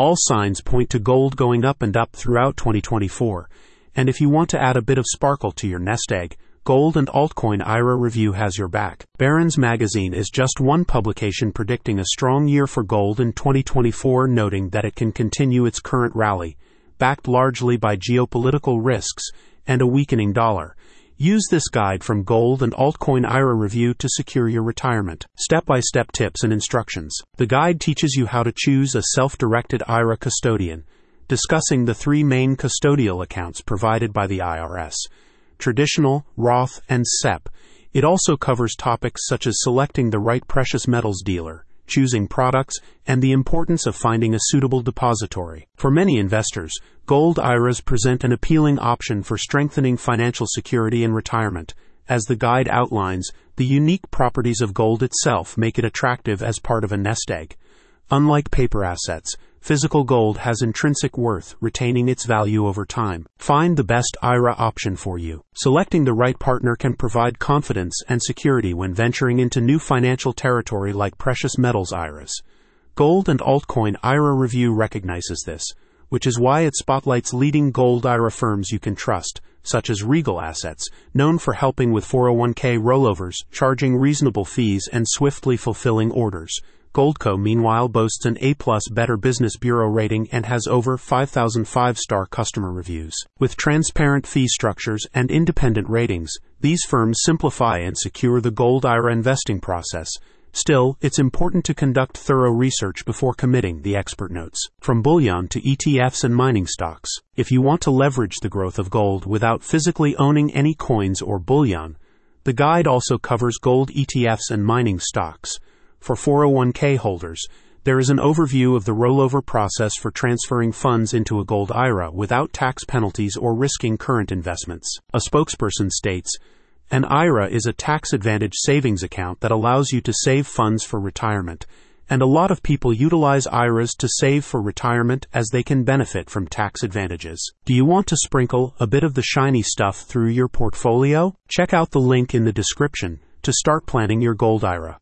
All signs point to gold going up and up throughout 2024. And if you want to add a bit of sparkle to your nest egg, Gold and Altcoin IRA Review has your back. Barron's Magazine is just one publication predicting a strong year for gold in 2024, noting that it can continue its current rally, backed largely by geopolitical risks and a weakening dollar. Use this guide from Gold and Altcoin IRA Review to secure your retirement. Step by step tips and instructions. The guide teaches you how to choose a self directed IRA custodian, discussing the three main custodial accounts provided by the IRS traditional, Roth, and SEP. It also covers topics such as selecting the right precious metals dealer, choosing products, and the importance of finding a suitable depository. For many investors, gold IRAs present an appealing option for strengthening financial security in retirement. As the guide outlines, the unique properties of gold itself make it attractive as part of a nest egg. Unlike paper assets, Physical gold has intrinsic worth, retaining its value over time. Find the best IRA option for you. Selecting the right partner can provide confidence and security when venturing into new financial territory like precious metals IRAs. Gold and Altcoin IRA Review recognizes this, which is why it spotlights leading gold IRA firms you can trust, such as Regal Assets, known for helping with 401k rollovers, charging reasonable fees, and swiftly fulfilling orders. Goldco, meanwhile, boasts an A plus Better Business Bureau rating and has over 5,000 five star customer reviews. With transparent fee structures and independent ratings, these firms simplify and secure the Gold IRA investing process. Still, it's important to conduct thorough research before committing, the expert notes. From bullion to ETFs and mining stocks. If you want to leverage the growth of gold without physically owning any coins or bullion, the guide also covers gold ETFs and mining stocks. For 401k holders, there is an overview of the rollover process for transferring funds into a gold IRA without tax penalties or risking current investments. A spokesperson states, an IRA is a tax advantage savings account that allows you to save funds for retirement, and a lot of people utilize IRAs to save for retirement as they can benefit from tax advantages. Do you want to sprinkle a bit of the shiny stuff through your portfolio? Check out the link in the description to start planning your gold IRA.